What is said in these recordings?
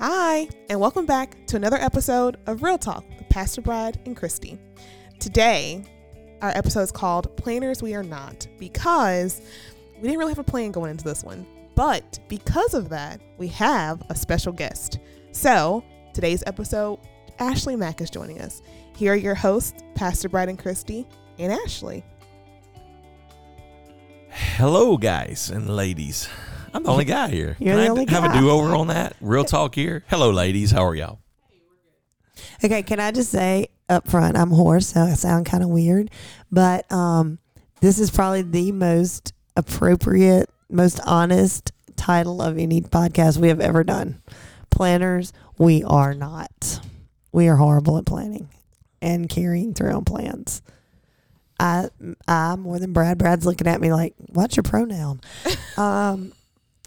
Hi, and welcome back to another episode of Real Talk with Pastor Brad and Christy. Today, our episode is called Planners We Are Not because we didn't really have a plan going into this one. But because of that, we have a special guest. So, today's episode, Ashley Mack is joining us. Here are your hosts, Pastor Brad and Christy, and Ashley. Hello, guys and ladies. I'm the only guy here. You're Can the I only have guy. a do over on that? Real talk here. Hello, ladies. How are y'all? Okay, can I just say up front, I'm hoarse, so I sound kind of weird, but um, this is probably the most appropriate, most honest title of any podcast we have ever done. Planners, we are not. We are horrible at planning and carrying through on plans. I, I more than Brad. Brad's looking at me like, "What's your pronoun?" Um,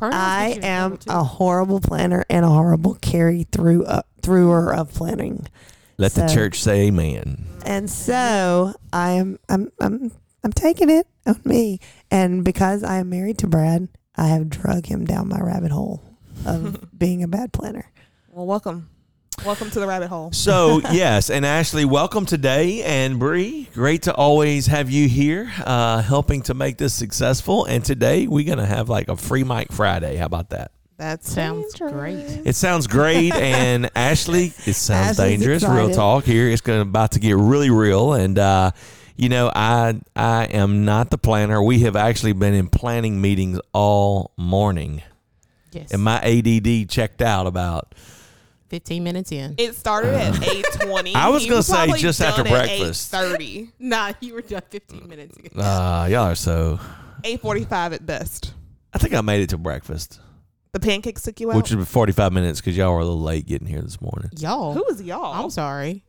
I am a horrible planner and a horrible carry through uh, througher of planning. Let the church say amen. And so I am I'm I'm I'm taking it on me. And because I am married to Brad, I have drug him down my rabbit hole of being a bad planner. Well, welcome. Welcome to the rabbit hole. So, yes, and Ashley, welcome today. And Bree, great to always have you here uh, helping to make this successful. And today we're going to have like a free mic Friday. How about that? That Sounds great. It sounds great, and Ashley, it sounds Ashley's dangerous. Real talk here. It's going to about to get really real, and uh, you know, I I am not the planner. We have actually been in planning meetings all morning, Yes. and my ADD checked out about. 15 minutes in. It started at eight twenty. I was gonna say just after breakfast. Thirty. Nah, you were done 15 minutes ago. Uh, y'all are so. Eight forty-five at best. I think I made it to breakfast, The pancakes took you out. which is forty five minutes because y'all were a little late getting here this morning. Y'all. Who is y'all? I'm sorry.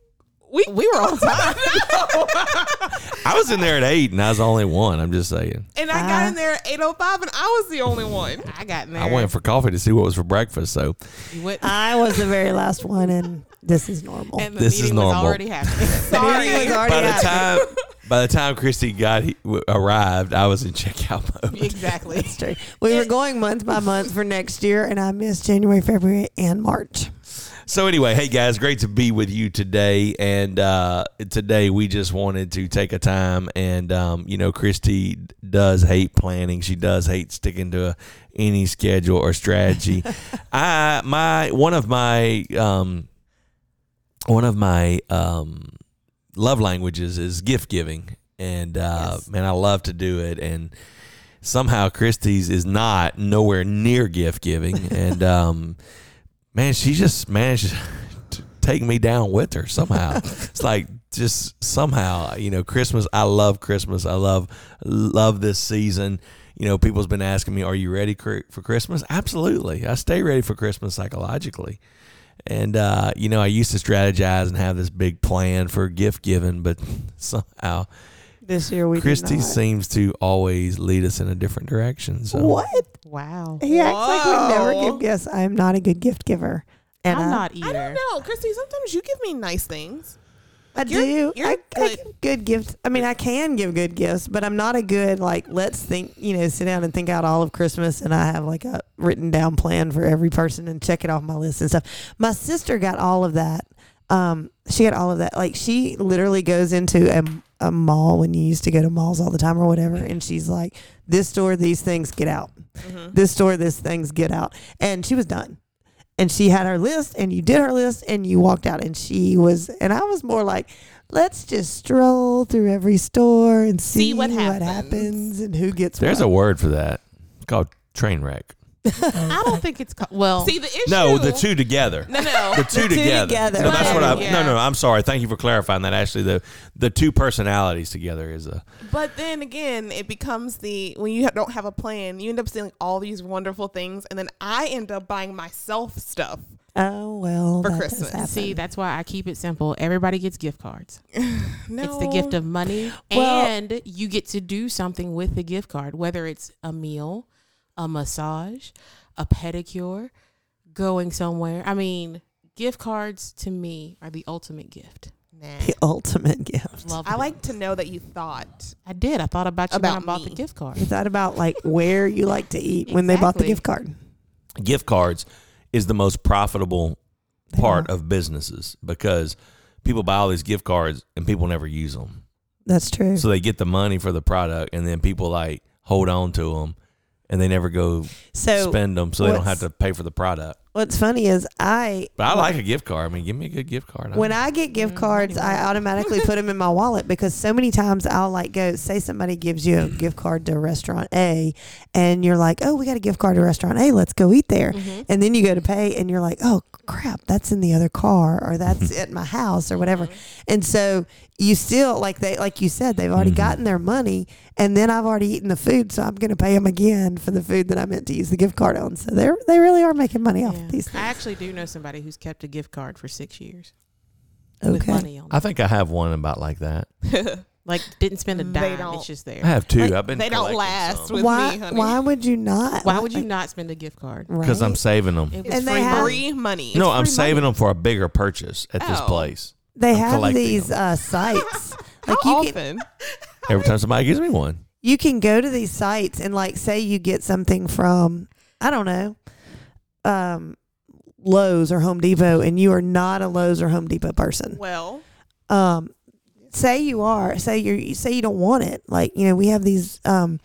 We We were on time. I was in there at eight, and I was the only one. I'm just saying. and I got in there at eight oh five, and I was the only one. I got in there. I went for coffee to see what was for breakfast, so You went, I was the very last one and this is normal. and the This is meeting was normal. already happening. Sorry. Meeting was already by the happening. time by the time Christy got he, w- arrived, I was in checkout mode. exactly. That's true. We were going month by month for next year and I missed January, February, and March. So anyway, hey guys, great to be with you today. And uh, today we just wanted to take a time, and um, you know, Christy does hate planning. She does hate sticking to a, any schedule or strategy. I my one of my um, one of my um, love languages is gift giving, and uh, Yes. man, I love to do it. And somehow Christy's is not nowhere near gift giving, and um, man, she just managed to take me down with her somehow. it's like just somehow, you know, Christmas. I love Christmas. I love love this season. You know, people's been asking me, "Are you ready for Christmas?" Absolutely. I stay ready for Christmas psychologically. And uh, you know, I used to strategize and have this big plan for gift giving, but somehow This year we Christy did not. seems to always lead us in a different direction. So What? Wow. He acts like we never give gifts. I am not a good gift giver. And I'm I, not either. I don't know, Christy. Sometimes you give me nice things. I You're- do. you're I, I good. give good gifts. I mean, I can give good gifts, but I'm not a good like. Let's think. You know, sit down and think out all of Christmas, and I have like a written down plan for every person and check it off my list and stuff. My sister got all of that. Um, she had all of that. Like she literally goes into a, a mall when you used to go to malls all the time or whatever, and she's like, "This store, these things get out. Mhm. This store, this things get out." And she was done. and she had her list and you did her list and you walked out and she was and I was more like let's just stroll through every store and see, See what what, happens. happens and who gets there's a word for that. It's called train wreck. I don't think it's co- well. See the issue. No, the two together. No, no. The two The two together. together. No, that's what I. Right. No, no. I'm sorry. Thank you for clarifying that. Actually, the the two personalities together is a. But then again, it becomes the when you don't have a plan, you end up seeing all these wonderful things, and then I end up buying myself stuff. oh well For Christmas. See, that's why I keep it simple. Everybody gets gift cards. No, It's the gift of money, Well- and you get to do something with the gift card, whether it's a meal, a massage, a pedicure, going somewhere. I mean, gift cards to me are the ultimate gift. Nah. the ultimate gift Love. I like to know that you thought. I did. I thought about you About when I bought me. the gift card. is that about like where you like to eat when they bought the gift card gift cards is the most profitable part of businesses because people buy all these gift cards and people never use them. That's true. So they get the money for the product and then people like hold on to them and they never go So spend them so they don't have to pay for the product. what's funny is I But I like a gift card. I mean, give me a good gift card. when I get gift Mm, cards, I automatically put them in my wallet because so many times I'll like go say somebody gives you a gift card to restaurant A, and you're like, oh, we got a gift card to restaurant A, let's go eat there, Mhm. and then you go to pay and you're like, oh crap, that's in the other car or that's at my house or whatever, and so you still like they like you said they've already Mhm. gotten their money, and then I've already eaten the food, so I'm going to pay them again for the food that I meant to use the gift card on. So they are they really are making money off of these things. I actually do know somebody who's kept a gift card for six years with Okay. money on I think I have one about like that. Like didn't spend a They dime. don't- It's just there. I have two. Like, I've been they don't last some. with why me, honey. why would you not? Why would you not spend a gift card? because I'm saving them. It was And they free have- money. free money. No, It's I'm saving money. them for a bigger purchase at this Oh. place. They have collecting these them. uh, sites. How like you often? can Every time somebody gives me one. you can go to these sites and like say you get something from I don't know, um, Lowe's or Home Depot, and you are not a Lowe's or Home Depot person. well, Um, say you are. Say you say you don't want it. Like you know, we have these um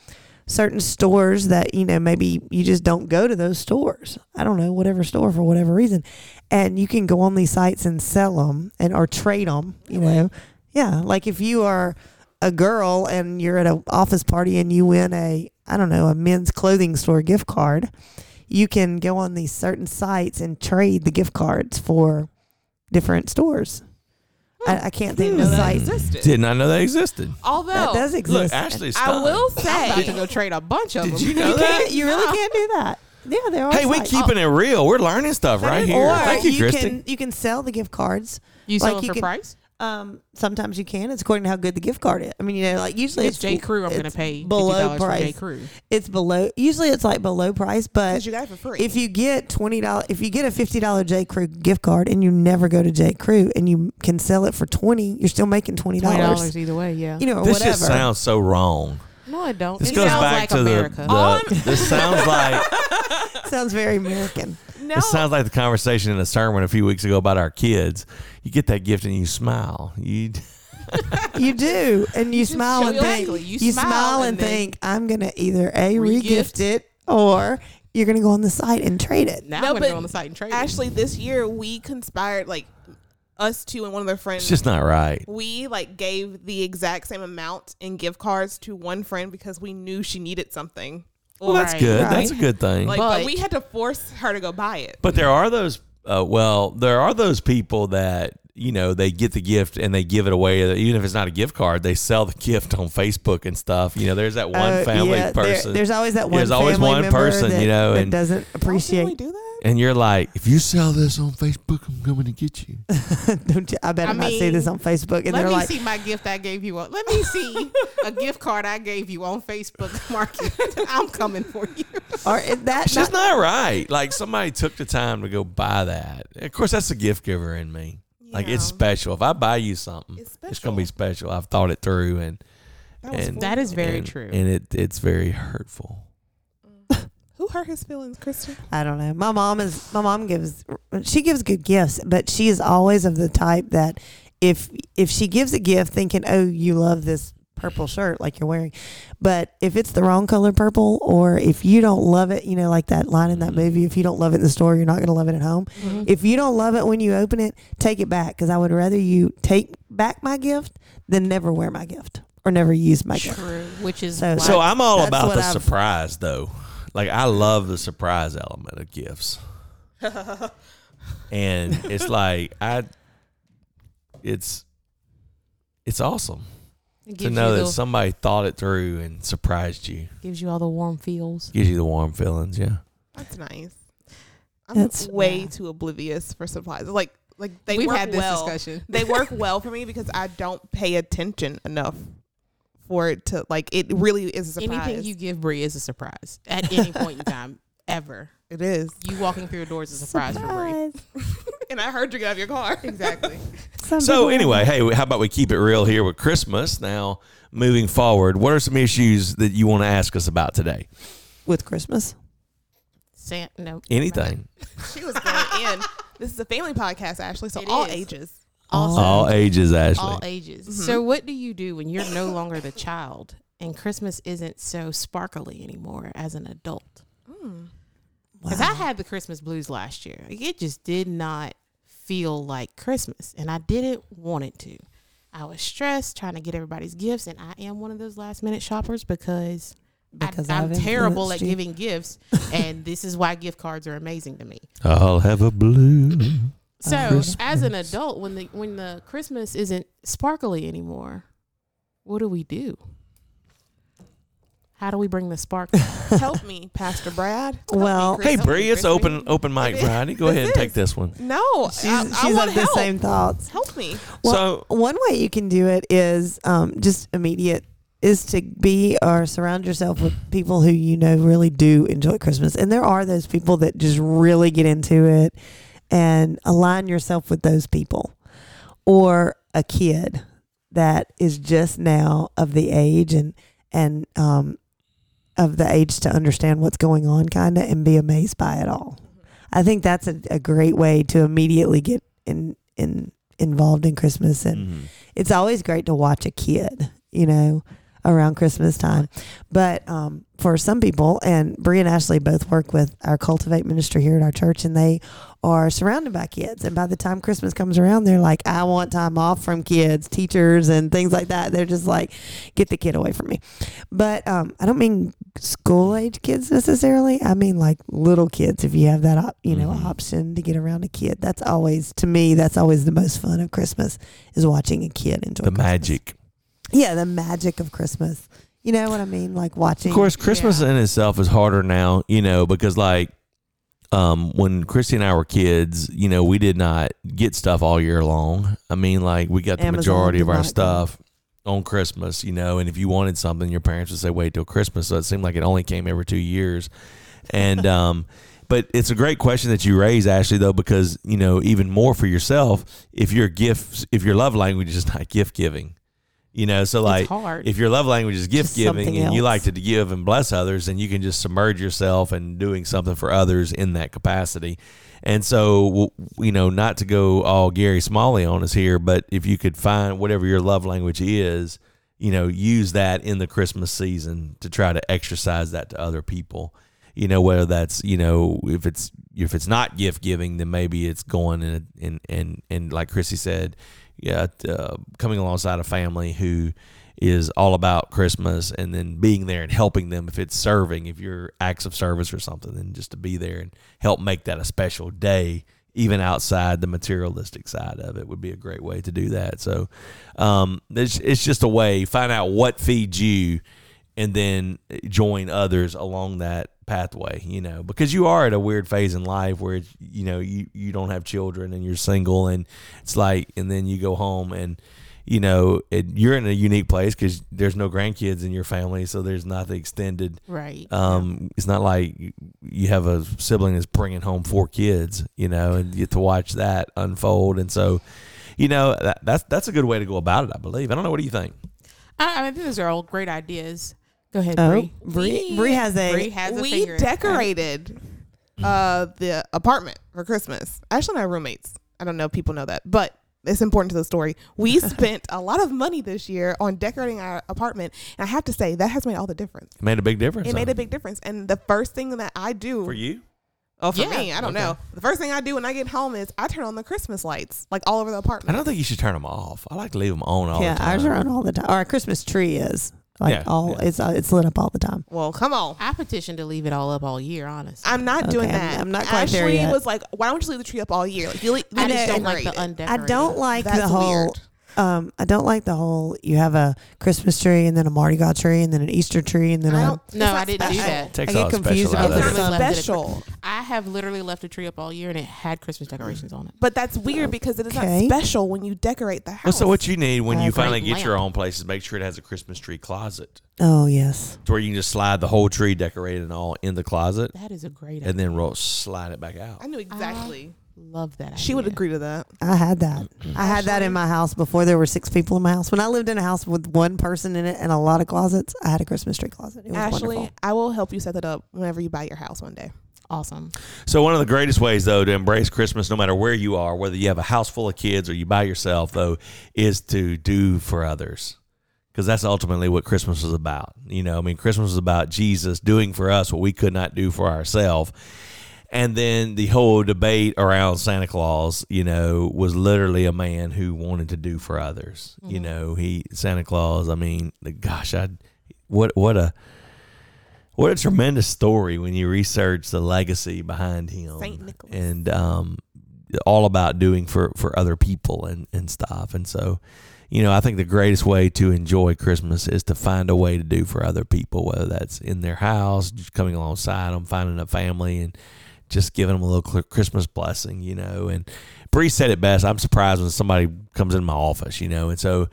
certain stores that you know maybe you just don't go to those stores. I don't know, whatever store for whatever reason, and you can go on these sites and sell them and or trade them. You know, yeah. Like if you are a girl and you're at an office party and you win a I don't know a men's clothing store gift card, you can go on these certain sites and trade the gift cards for different stores. I, I can't think of Hmm. the that site. existed. Did not know they existed. Although That does Look, exist. Ashley, I stop. will I'm about to say, go trade a bunch of Did them. you know you that? can't. You really can't do that. Yeah, there are. Hey, we sites. keeping it real. We're learning stuff right here. Or Thank you, you Christy. can you can sell the gift cards. You sell Like, them you for can- price? Um, sometimes you can. It's according to how good the gift card is. I mean, you know, like usually It's J. Crew. I'm going to it's pay fifty below dollars for J. price. Crew. It's below. Usually, it's like below price, but you got it for free. if you get twenty dollars, if you get a fifty dollar J. Crew gift card and you never go to J. Crew and you can sell it for twenty, you're still making twenty Twenty dollars. dollars either way. Yeah. You know, this whatever. just sounds so wrong. no, I don't. This it goes sounds back like to America. the. the this sounds like Sounds very American. No, It sounds like the conversation in a sermon a few weeks ago about our kids. You get that gift and you smile. You You do, and you, just smile and your think. You, You smile, smile and and think, I'm gonna either a regift. regift it or you're gonna go on the site and trade it. now No, I'm going but to go on the site and trade. it. actually, this year we conspired, like us two and one of their friends. it's just not right. we like gave the exact same amount in gift cards to one friend because we knew she needed something. Well, that's Right, good. right. That's a good thing. Like, but, But- we had to force her to go buy it. But there are those. Uh, well, there are those people that you know they get the gift and they give it away. Even if it's not a gift card, they sell the gift on Facebook and stuff. You know, there's that one Uh, family yeah, there- person, there's always that one. There's always family one member person, that, you know, that and- doesn't Don't we appreciate. do that? And you're like, if you sell this on Facebook, I'm coming to get you. Don't you, I better I not see this on Facebook. And Let they're me like, see my gift I gave you. On, let me see a gift card I gave you on Facebook Market. I'm coming for you. or is that It's just not, not right. Like somebody took the time to go buy that. Of course, that's a gift giver in me. Like it's special. If I buy you something, It's it's, gonna be special. I've thought it through, and That and cool. That is very and- true. and it it's very hurtful. Who hurt his feelings, Kristen? I don't know. My mom is. My mom gives. She gives good gifts, but she is always of the type that if if she gives a gift thinking, oh, you love this purple shirt like you're wearing, but if it's the wrong color purple, or if you don't love it, you know, like that line in that movie, if you don't love it in the store, you're not going to love it at home. Mm-hmm. If you don't love it when you open it, take it back because I would rather you take back my gift than never wear my gift or never use my gift. True. Which is So- So I'm all about what the I've- surprise, though. Like I love the surprise element of gifts, and it's like I, it's, it's awesome it to know you that the, somebody thought it through and surprised you. gives you all the warm feels. Gives you the warm feelings. Yeah. That's nice. I'm That's- way yeah. too oblivious for supplies. Like, like they We've work had this well. discussion. They work well for me because I don't pay attention enough for it to like. It really is a surprise. Anything you give Bree is a surprise at any point in time, ever. it is. You walking through the doors is a surprise, for Bree. And I heard you get out of your car. Exactly. So anyway, hey, how about we keep it real here with Christmas? Now, moving forward, what are some issues that you want to ask us about today? with Christmas. Sant, no, Anything. She was going in. This is a family podcast, Ashley, so It all is. ages. Also, All ages, Ashley. all ages. Mhm. So, what do you do when you're no longer the child and Christmas isn't so sparkly anymore as an adult? Mm. Because Wow. I had the Christmas blues last year. It just did not feel like Christmas, and I didn't want it to. I was stressed trying to get everybody's gifts, and I am one of those last minute shoppers because, Because I, I'm terrible at you. giving gifts, and this is why gift cards are amazing to me. I'll have a blue. So, Christmas. as an adult, when the when the Christmas isn't sparkly anymore, what do we do? How do we bring the spark? Help me, Pastor Brad. Help me, Well- Hey, Help me, Bree, it's Christy. open open mic It is. Friday. Go ahead and take this one. No, She's, I, I she's want of the help. same thoughts. Help me. Well, so one way you can do it is um, just immediate is to be or surround yourself with people who you know really do enjoy Christmas. And there are those people that just really get into it and align yourself with those people. Or a kid that is just now of the age and and um, of the age to understand what's going on kind of and be amazed by it all. I think that's a, a great way to immediately get in in involved in Christmas and mhm. it's always great to watch a kid, you know, around Christmas time. But um, for some people, and Bree and Ashley both work with our Cultivate ministry here at our church, and they are surrounded by kids. And by the time Christmas comes around, they're like, I want time off from kids, teachers, and things like that. They're just like, get the kid away from me. But um, I don't mean school age kids necessarily. I mean like little kids. If you have that, op- you know, Mhm. option to get around a kid, that's always to me. That's always the most fun of Christmas is watching a kid enjoy the Christmas. magic. Yeah, the magic of Christmas. You know what I mean? Like watching. Of course, Christmas Yeah. in itself is harder now, you know, because like um when Christy and I were kids, you know, we did not get stuff all year long. I mean, like we got the Amazon majority of our stuff on Christmas, you know, and if you wanted something, your parents would say wait till Christmas. So it seemed like it only came every 2 years. And um but it's a great question that you raise, Ashley, though, because you know even more for yourself. If your gift, if your love language is not gift giving, you know, so like if your love language is gift Just giving and you like to give and bless others, then you can just submerge yourself in doing something for others in that capacity. And so, you know, not to go all Gary Smalley on us here, but if you could find whatever your love language is, you know, use that in the Christmas season to try to exercise that to other people. You know, whether that's you know if it's if it's not gift giving, then maybe it's going and and and and like Chrissy said, yeah, uh, coming alongside a family who is all about Christmas and then being there and helping them if it's serving, if you're acts of service or something, then just to be there and help make that a special day, even outside the materialistic side of it would be a great way to do that. So um, it's, it's just a way, find out what feeds you and then join others along that pathway, you know, because you are at a weird phase in life where, you know, you, you don't have children and you're single and it's like, and then you go home and, you know, it, you're in a unique place because there's no grandkids in your family, so there's not the extended. right. Um, it's not like you- you have a sibling that's bringing home four kids, you know, and you get to watch that unfold. And so, you know, that, that's that's a good way to go about it, I believe. I don't know. What do you think? I, I think those are all great ideas. Go ahead, Oh, Bree. Bree, has a. Bree has a we finger. decorated uh the apartment for Christmas. Ashley and I are roommates. I don't know if people know that, but it's important to the story. We spent a lot of money this year on decorating our apartment, and I have to say that has made all the difference. It made a big difference. It made a big difference. And the first thing that I do for you. Oh, for Yeah. me, I don't Okay. know. The first thing I do when I get home is I turn on the Christmas lights, like all over the apartment. I don't think you should turn them off. I like to leave them on all yeah, the time. ours are on all the time. Our Christmas tree is like Yeah, all. yeah. It's uh, it's lit up all the time. well, come on. I petitioned to leave it all up all year, honestly. I'm not doing Okay, I'm- that. I'm not quite Ashley there yet. was like, "Why don't you leave the tree up all year? Like you, le- you I just to don't like decorate the undecorated. I don't like That's the whole. weird. Um, I don't like the whole. You have a Christmas tree and then a Mardi Gras tree and then an Easter tree and then I a. No, I didn't do that. Takes I get confused about of the it. It's Literally left it at special, I have literally left a tree up all year, and it had Christmas decorations on it. but that's weird because it is Okay. not special when you decorate the house. Well, so what you need when you finally get your own place is make sure it has a Christmas tree closet, Oh yes. to where you can just slide the whole tree decorated and all in the closet, That is a great and idea. then roll slide it back out. I knew exactly. Love that. she would agree to that. I had that. I had that in my house before there were six people in my house. When I lived in a house with one person in it and a lot of closets, I had a Christmas tree closet. It was Ashley, wonderful. I will help you set that up whenever you buy your house one day. awesome. So one of the greatest ways though to embrace Christmas no matter where you are, whether you have a house full of kids or you by yourself though, is to do for others. Cuz that's ultimately what Christmas is about. You know, I mean Christmas is about Jesus doing for us what we could not do for ourselves. And then the whole debate around Santa Claus, you know, was literally a man who wanted to do for others. You Mhm. know, he Santa Claus, I mean, gosh, I what what a what a tremendous story when you research the legacy behind him. And um, all about doing for, for other people and, and stuff. And so, you know, I think the greatest way to enjoy Christmas is to find a way to do for other people, whether that's in their house, just coming alongside them, finding a family, and just giving them a little Christmas blessing, you know. And Bree said it best. I'm surprised when somebody comes in my office, you know. And so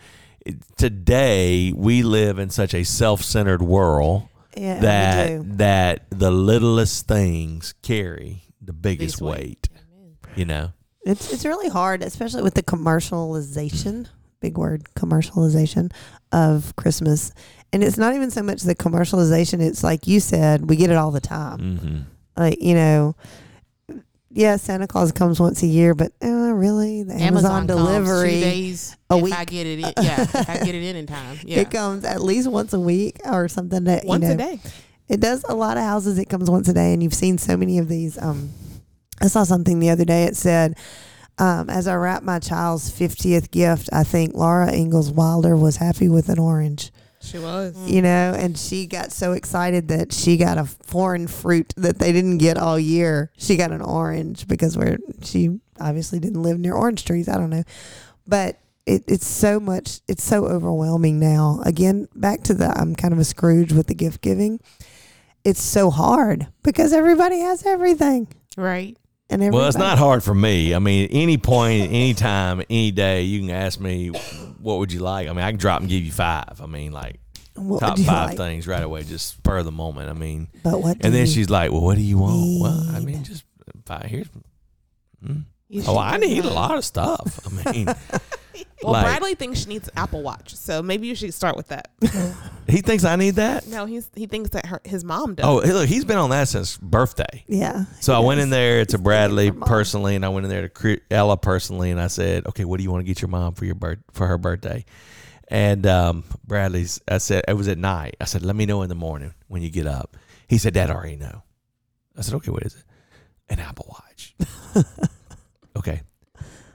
it, today we live in such a self centered world Yeah, that that the littlest things carry the biggest Biggest weight. weight. You know, It's it's really hard, especially with the commercialization. Big word, commercialization of Christmas. And it's not even so much the commercialization. It's like you said, we get it all the time. mm-hmm. Like you know, yeah, Santa Claus comes once a year, but uh, really, the Amazon, two delivery days a if week. I get it. In, yeah, if I get it in in time. Yeah. it comes at least once a week or something. That Once you know, a day. It does a lot of houses. It comes once a day, and you've seen so many of these. Um, I saw something the other day. It said, um, "As I wrap my child's fiftieth gift, I think Laura Ingalls Wilder was happy with an orange." She was. You know, and she got so excited that she got a foreign fruit that they didn't get all year. She got an orange because where she obviously didn't live near orange trees. I don't know, but it, it's so much. It's so overwhelming now. Again, back to the I'm kind of a Scrooge with the gift giving. It's so hard because everybody has everything, Right. And well, it's not hard for me. I mean, at any point, any time, any day, you can ask me, what would you like? I mean, I can drop and give you five. I mean, like What top five like? things right away, just spur the moment. I mean, But what? and then she's like, well, what do you want? Well, I mean, just five. Here's. Hmm. Oh, I need a lot of stuff. I mean, Well, Like- Bradley thinks she needs an Apple Watch, so maybe you should start with that. he thinks I need that. no, he's he thinks that her, his mom does. Oh, look, he's been on that since birthday. yeah. So I went in there to Bradley personally, and I went in there to Ella personally, and I said, "Okay, what do you want to get your mom for your birth for her birthday?" And um, Bradley's, I said it was at night. I said, "Let me know in the morning when you get up." He said, "Dad I already know." I said, "Okay, what is it?" An Apple Watch. okay.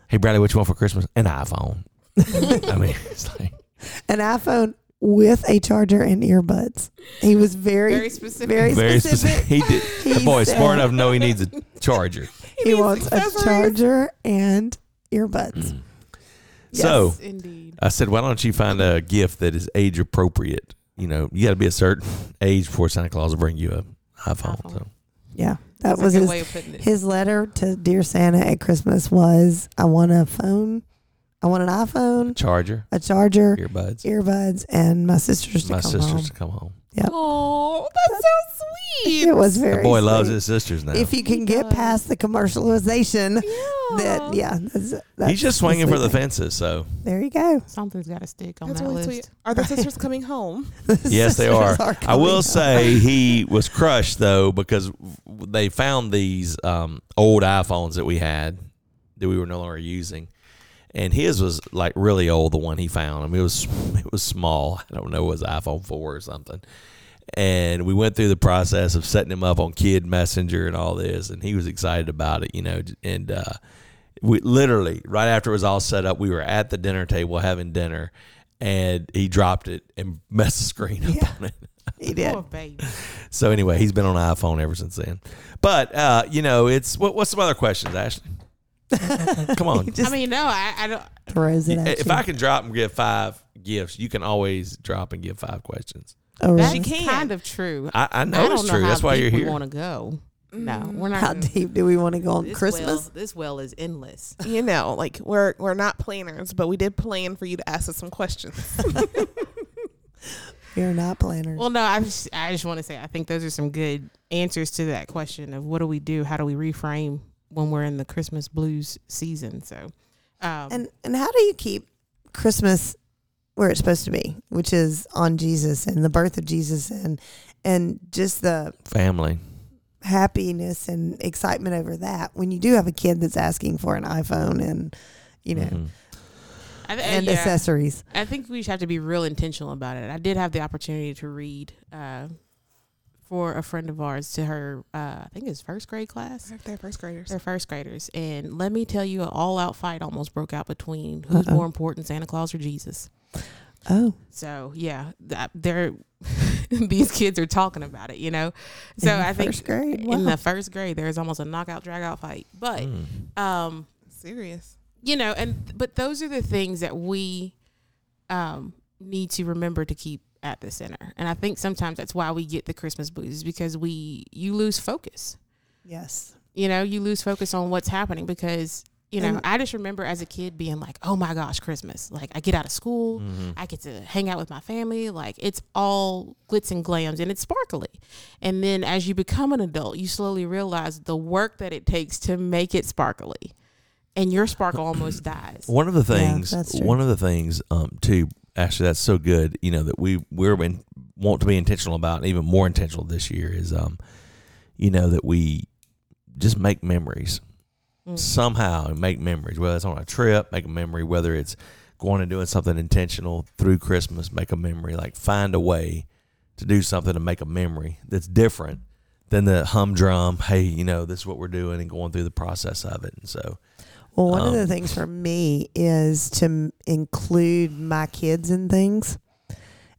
Hey Bradley, what you want for Christmas? An iPhone. I mean, it's like An iPhone with a charger and earbuds. He was very, Very specific. very, very specific. specific. He did. He the boy is smart said- enough to know he needs a charger. He needs wants a accessories. charger and earbuds. Mm. So indeed. I said, why don't you find a gift that is age appropriate? You know, you got to be a certain age before Santa Claus will bring you a iPhone. iPhone. So Yeah, that That's a was good his way of putting it. his letter to dear Santa at Christmas was, "I want a phone, I want an iPhone, charger, a charger, earbuds, earbuds, and my sisters to my come sisters home." to come home. Oh, that's so sweet. It was very. The very. boy loves his sisters now. If you can He get does. past the commercialization, Yeah. that yeah, that's, that's He's just swinging for the thing. fences. So There you go. Something's got to stick on That's that really list. sweet. Are the sisters coming home? yes, they Sisters are. I will home. say he was crushed though because they found these um, old iPhones that we had that we were no longer using, and his was like really old. The one he found, I mean, it was it was small. I don't know, it was iPhone four or something. And we went through the process of setting him up on Kid Messenger and all this, and he was excited about it, you know. And uh, we literally right after it was all set up, we were at the dinner table having dinner, and he dropped it and messed the screen up Yeah. on it. He did. Poor baby. So anyway, he's been on iPhone ever since then. But uh, you know, it's what, what's some other questions, Ashley? Come on. I mean, no, I, I don't. throws it at if you. I can drop and give five gifts, you can always drop and give five questions. oh, That's really? She can. kind of true. I, I I know don't it's know true. how That's why deep you're we here. want to go. No, mm. we're not. How deep do we want to go on this Christmas? Well, this well is endless. You know, like we're we're not planners, but we did plan for you to ask us some questions. You're not planners. Well, no, I just, I just want to say I think those are some good answers to that question of what do we do? How do we reframe when we're in the Christmas blues season? So, um, and and how do you keep Christmas where it's supposed to be, which is on Jesus and the birth of Jesus and and just the Family. happiness and excitement over that when you do have a kid that's asking for an iPhone and you know Mhm. I, th- and yeah. accessories. I think we should have to be real intentional about it. I did have the opportunity to read uh, for a friend of ours to her, uh, I think it's first grade class. They're first graders. They're first graders. And let me tell you, an all out fight almost broke out between who's Uh-oh. more important, Santa Claus or Jesus. Oh, So, yeah, that, they're, these kids are talking about it, you know? So in I think first grade. in the first grade, there's almost a knockout, drag out fight. But, Mm. um, Serious. you know and but those are the things that we um need to remember to keep at the center and i think sometimes that's why we get the christmas blues because we you lose focus yes. you know you lose focus on what's happening because you know And- i just remember as a kid being like oh my gosh christmas like i get out of school Mhm. I get to hang out with my family. Like it's all glitz and glams and it's sparkly. And then as you become an adult, you slowly realize the work that it takes to make it sparkly. And your sparkle almost dies. One of the Yeah, things, that's true. one of the things, um, too. Actually, that's so good. You know that we we're in, want to be intentional about, and even more intentional this year is, um, you know that we just make memories Mm. somehow. Make memories, whether it's on a trip, make a memory. Whether it's going and doing something intentional through Christmas, make a memory. Like find a way to do something to make a memory that's different than the humdrum. Hey, you know this is what we're doing, and going through the process of it. And so, Well, one of Um, the things for me is to m- include my kids in things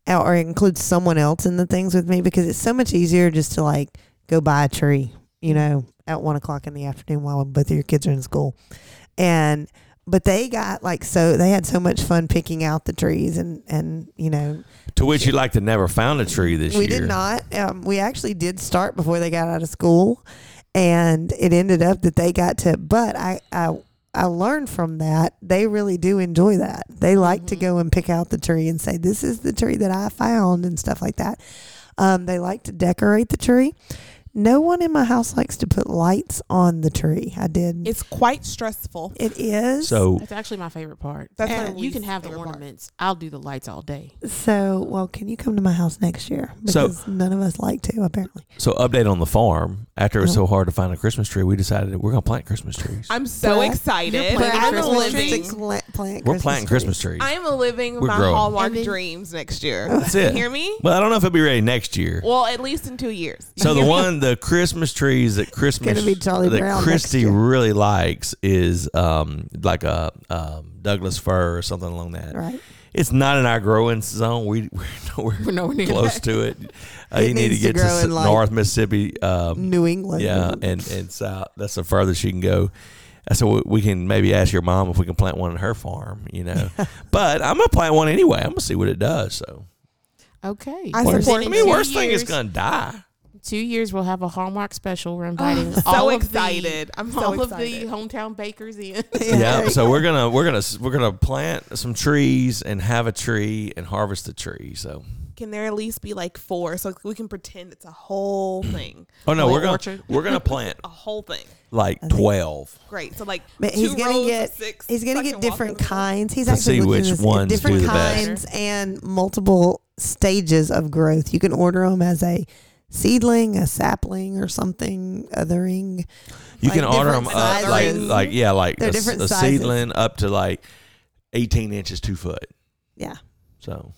or- or include someone else in the things with me because it's so much easier just to like go buy a tree, you know, at one o'clock in the afternoon while both of your kids are in school. And, but they got like, so they had so much fun picking out the trees and, and, you know, to which you like to never found a tree this we year. We did not. Um, we actually did start before they got out of school, and it ended up that they got to. But I, I, I learned from that they really do enjoy that. They like to Mhm. go and pick out the tree and say, "This is the tree that I found," and stuff like that. Um, they like to decorate the tree. No one in my house likes to put lights on the tree. I did. It's quite stressful. it is So That's actually my favorite part. That's my And you can have the favorite part. ornaments. I'll do the lights all day. so. Well, can you come to my house next year? So- Because none of us like to apparently. so update on the farm. After it was Oh. so uh-huh. hard to find a Christmas tree, we decided we're gonna plant Christmas trees. I'm so Plant- excited. You're planting I'm living. trees? plant we're planting Christmas trees. I'm living We're my growing. Hallmark then- dreams next year. That's You it. hear me? Well, I don't know if it'll be ready next year. Well, at least in two years. So the one, the Christmas trees that Christmas be Charlie that Brown next Christy year. really likes is um, like a um, Douglas fir or something along that. Right. It's not in our growing zone. We we're nowhere We're nowhere near close that. to it. Uh, It you need to needs to get to, s- like, North Mississippi. Um, New England. yeah, and and south. That's the furthest you can go. So we- we can maybe ask your mom if we can plant one on her farm. You know, but I'm gonna plant one anyway. I'm gonna see what it does. So Okay. I Worst- support I it. mean, Two worst thing is gonna die. Two years we'll have a Hallmark special. We're ah, inviting so all excited. Of I'm the, so all excited. of the hometown bakers in. yeah. So we're gonna we're gonna we're gonna plant some trees and have a tree and harvest the tree. So Can there at least be like four so we can pretend it's a whole thing? oh no, Whole we're gonna orchard. we're gonna plant A whole thing. like think- twelve. Great. So like But he's two gonna rows get- six. He's gonna get different in the middle. kinds. He's To actually see looking which at this- ones different do the best. kinds and multiple stages of growth. You can order them as a seedling, a sapling, or something othering. You Like can order them different uh, like like yeah like They're a, s- different a sizes. seedling up to like eighteen inches two foot. Yeah, So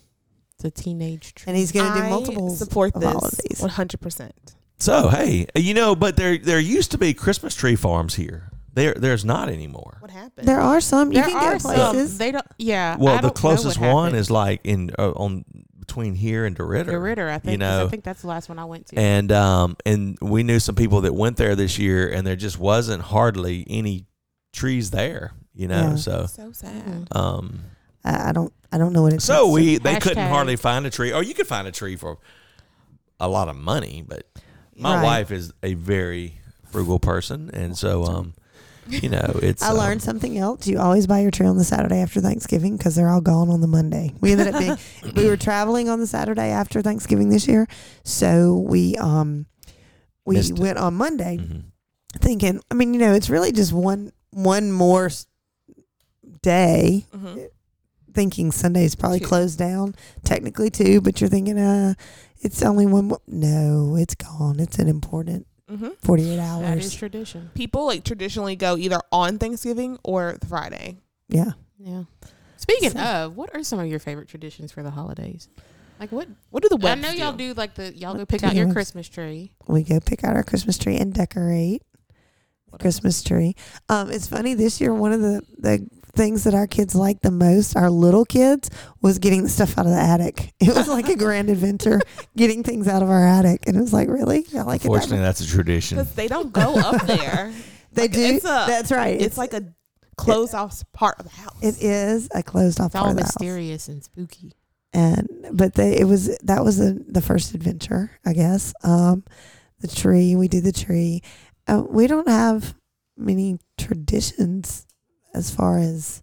It's a teenage tree. and he's gonna do I multiples Support of this. all of these. One hundred percent. so hey, you know, but there there used to be Christmas tree farms here. There there's not anymore. What happened? There are some you there can are get some. places. They don't. Yeah. Well, I the don't know closest what one happened. is like in uh, on between here and DeRidder. the Ritter. I think. you 'cause know. I think that's the last one I went to. and um and we knew some people that went there this year, and there just wasn't hardly any trees there. You know, Yeah. so so sad. Mhm. um I I don't. I don't know what it's. so we they couldn't hardly find a tree, or you could find a tree for a lot of money, but my Right. wife is a very frugal person, and so um you know it's I um, learned something else. You always buy your tree on the Saturday after Thanksgiving because they're all gone on the Monday. We ended up being we were traveling on the Saturday after Thanksgiving this year, so we um we Missed it. went on Monday mhm. thinking. I mean, you know, it's really just one one more s- day. Mhm. Thinking Sunday's probably Two. closed down, technically too, but you're thinking, uh, it's only one more. No, it's gone. It's an important hmm 48 That is hours. tradition. People like traditionally go either on Thanksgiving or Friday. Yeah. Yeah. Speaking So- of, what are some of your favorite traditions for the holidays? Like what? What do the I know y'all do? do like the y'all What go pick do out your Christmas tree. We go pick out our Christmas tree and decorate the Christmas tree. Um, it's funny this year. One of the the things that our kids liked the most, our little kids, was getting the stuff out of the attic. It was like a grand adventure, getting things out of our attic, and it was like, really, I like it. that Unfortunately, that's a tradition. Because they don't go up there. They do. it's a- that's right. it's like a closed off part of the house. it is a closed off It's part all of the house. mysterious and spooky. and but they it was that was the the first adventure i guess um the tree we did the tree uh, we don't have many traditions as far as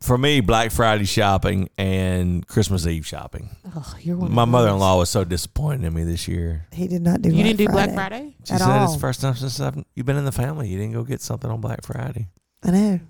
For me, Black Friday shopping and Christmas Eve shopping. Oh, you're one. My mother in law was so disappointed in me this year. he did not do You Black didn't do Friday. Black Friday. She At said it's the first time since I've, you've been in the family. You didn't go get something on Black Friday. i know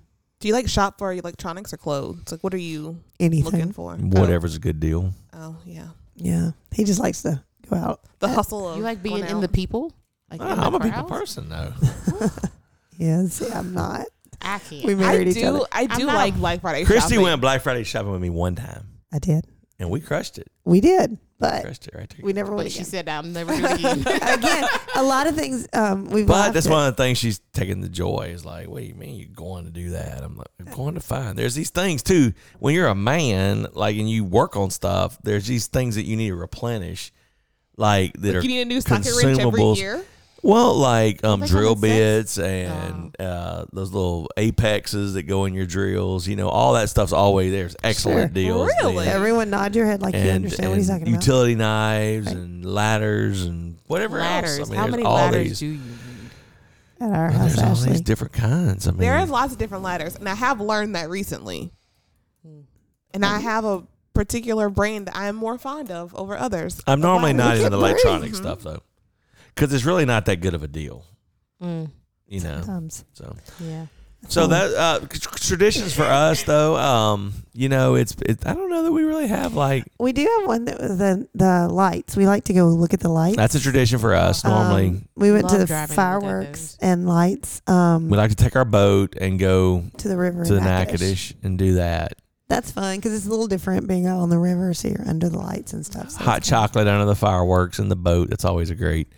do you like shop for electronics or clothes? Like, what are you anything looking for? Whatever's a good deal. Oh, oh, yeah. yeah he just likes to go out The hustle of You like being going in the people? Like Ah, in the I'm a people crowds? person, though. yes i'm not I can't. We I married each do. other. I I'm do not like a- Black Friday. Christy shopping. went Black Friday shopping with me one time, i did and we crushed it. we did but Crushed it right there. we never went But she again. said "I'm never do it again. again a lot of things um we've But laughed that's at. one of the things she's taking the joy is like, what do you mean you're going to do that? I'm like, I'm going to find. There's these things too. When you're a man, like, and you work on stuff, there's these things that you need to replenish, like that are You need a new socket wrench every consumables. year. Well, like um, They drill come in sets? bits and uh, those little apexes that go in your drills. You know, all that stuff's always there's excellent Sure. deals. Really? there. everyone nod your head like you and, understand what he's and talking about utility knives Right. and ladders and whatever ladders. else. I mean, How there's many all ladders these. do you need? at our And house there's all these different kinds. I mean, There is lots of different ladders, and I have learned that recently. Hmm. And I have a particular brand that I am more fond of over others. I'm normally not ladders. into the Look at electronic stuff though, because it's really not that good of a deal. Mm, You know, Sometimes. so yeah. so that uh, traditions for us though. Um, you know, it's it, I don't know that we really have like We do have one that was the the lights. We like to go look at the lights. that's a tradition for us. Normally, Um, we went to Love the driving to look fireworks those. and lights um, we like to take our boat and go to the river. to the in Natchitoches. Natchitoches and do that. That's fun because it's a little different being out on the river, so you're under the lights and stuff. So Hot it's fun. chocolate under the fireworks and the boat. That's always a great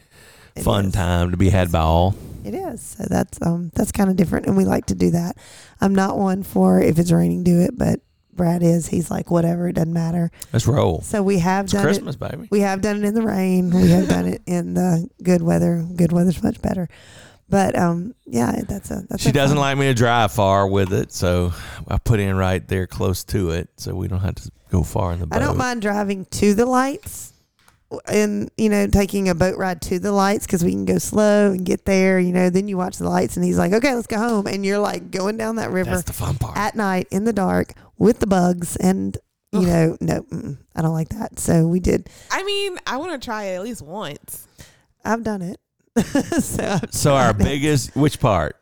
It fun is. time to be had by all. It is. So that's um that's kind of different, and we like to do that. I'm not one for if it's raining, do it, but Brad is. He's like whatever, it doesn't matter. Let's roll. So we have It's done Christmas, it. baby. We have done it in the rain. We have done it in the good weather. Good weather's much better. But um, yeah, that's a that's. She a doesn't fun- like me to drive far with it, so I put in right there close to it, so we don't have to go far in the boat. I don't mind driving to the lights and you know taking a boat ride to the lights because we can go slow and get there you know then you watch the lights and he's like okay let's go home and you're like going down that river That's the fun part. at night in the dark with the bugs and you Ugh. know no mm, i don't like that so we did I mean, I want to try it at least once. i've done it so I've so our tried it. biggest which part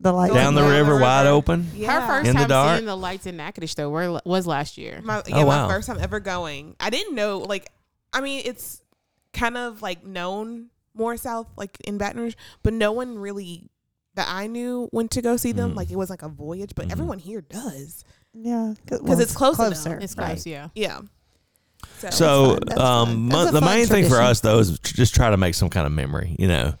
the light down the down the river, wide open. Yeah. Her first In the time dark? seeing the lights in Natchitoches though were, was last year. My, yeah, Oh, wow. my first time ever going. I didn't know, like, I mean, it's kind of like known more south, like in Baton Rouge, but no one really that I knew went to go see them. Mm. Like, it was like a voyage, but Mhm. everyone here does. yeah Because it's close enough. closer It's right. yeah. Yeah. So, So, that's um, fun. That's the fun main thing for us though is tr- just try to make some kind of memory, you know,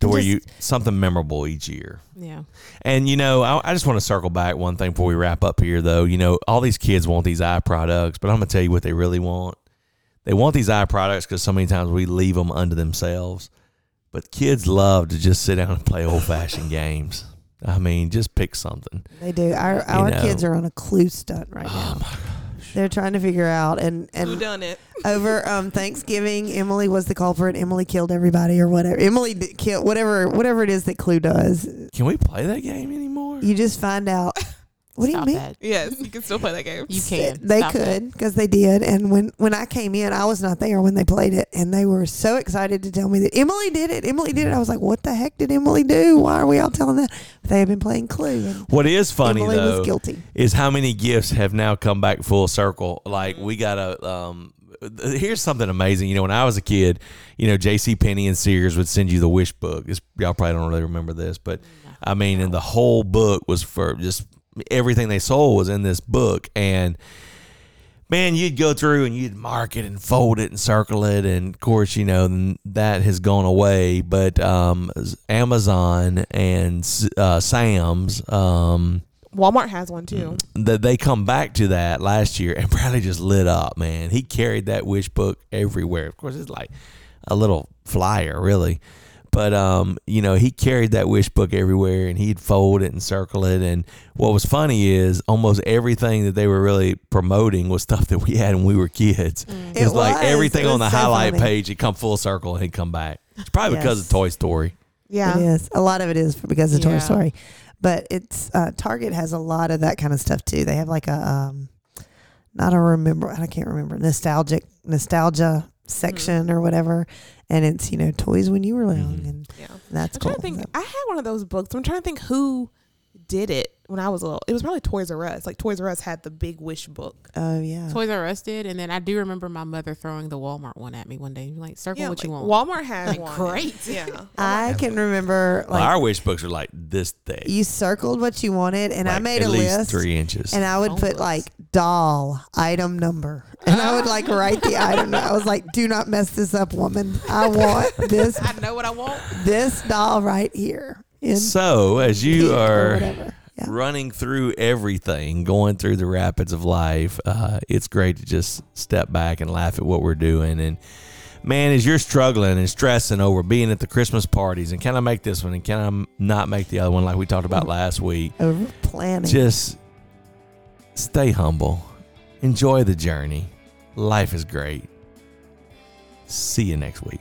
to And where just- you something memorable each year. Yeah. And you know, I, I just want to circle back one thing before we wrap up here, though. You know, all these kids want these eye products, but I'm gonna tell you what they really want. They want these eye products because so many times we leave them unto themselves. But kids love to just sit down and play old fashioned games. I mean, just pick something. they do our our know. kids are on a clue stunt right Oh now they're trying to figure out and and who done it? over um Thanksgiving, Emily was the culprit. Emily killed everybody or whatever. Emily killed whatever whatever it is that Clue does. Can we play that game anymore? You just find out. What Stop do you mean? that. Yes, you can still play that game. You can. They Stop could because they did. And when when I came in, I was not there when they played it, and they were so excited to tell me that Emily did it. Emily did it. I was like, "What the heck did Emily do? Why are we all telling that?" They have been playing Clue, What is funny Emily though was guilty. is how many gifts have now come back full circle. Like we got a um here's something amazing. You know, when I was a kid, you know, J.C. Penney and Sears would send you the wish book. It's, y'all probably don't really remember this, but I mean, and the whole book was for just everything they sold was in this book, and man, you'd go through and you'd mark it and fold it and circle it, and of course, you know that has gone away. But um, Amazon and uh, Sam's, um, Walmart has one too. that they come back to that last year, and Bradley just lit up. Man, he carried that wish book everywhere. Of course, it's like a little flyer, really. But um, you know, he carried that wish book everywhere, and he'd fold it and circle it. And what was funny is almost everything that they were really promoting was stuff that we had when we were kids. Mm. It was like was. everything It on the so highlight funny. page. He'd come full circle and he'd come back. It's probably because of Toy Story. Yeah. It is. A lot of it is because of Toy Story. But it's uh, Target has a lot of that kind of stuff too. They have like a um, not a remember I can't remember nostalgic nostalgia section or whatever, and it's you know toys when you were young, Mhm. and Yeah. that's I'm cool. trying to think. So- I had one of those books. I'm trying to think who did it when I was little. It was probably Toys R Us. Like Toys R Us had the big wish book. Oh yeah. Toys R Us did, and then I do remember my mother throwing the Walmart one at me one day. Like, circle Yeah, what you want. Walmart had Like, one. great. Yeah. I can remember Well, like our wish books are like this thing. you circled what you wanted, and I made at a least list. three inches. And I would Phone put like doll item number. And I would like write the item. I was like, do not mess this up, woman. I want this I know what I want. this doll right here. In so as you are. Yeah. running through everything, going through the rapids of life, uh, it's great to just step back and laugh at what we're doing. And man, as you're struggling and stressing over being at the Christmas parties, and can I make this one and can I not make the other one like we talked about last week? Over planning. Just stay humble, enjoy the journey. Life is great. See you next week.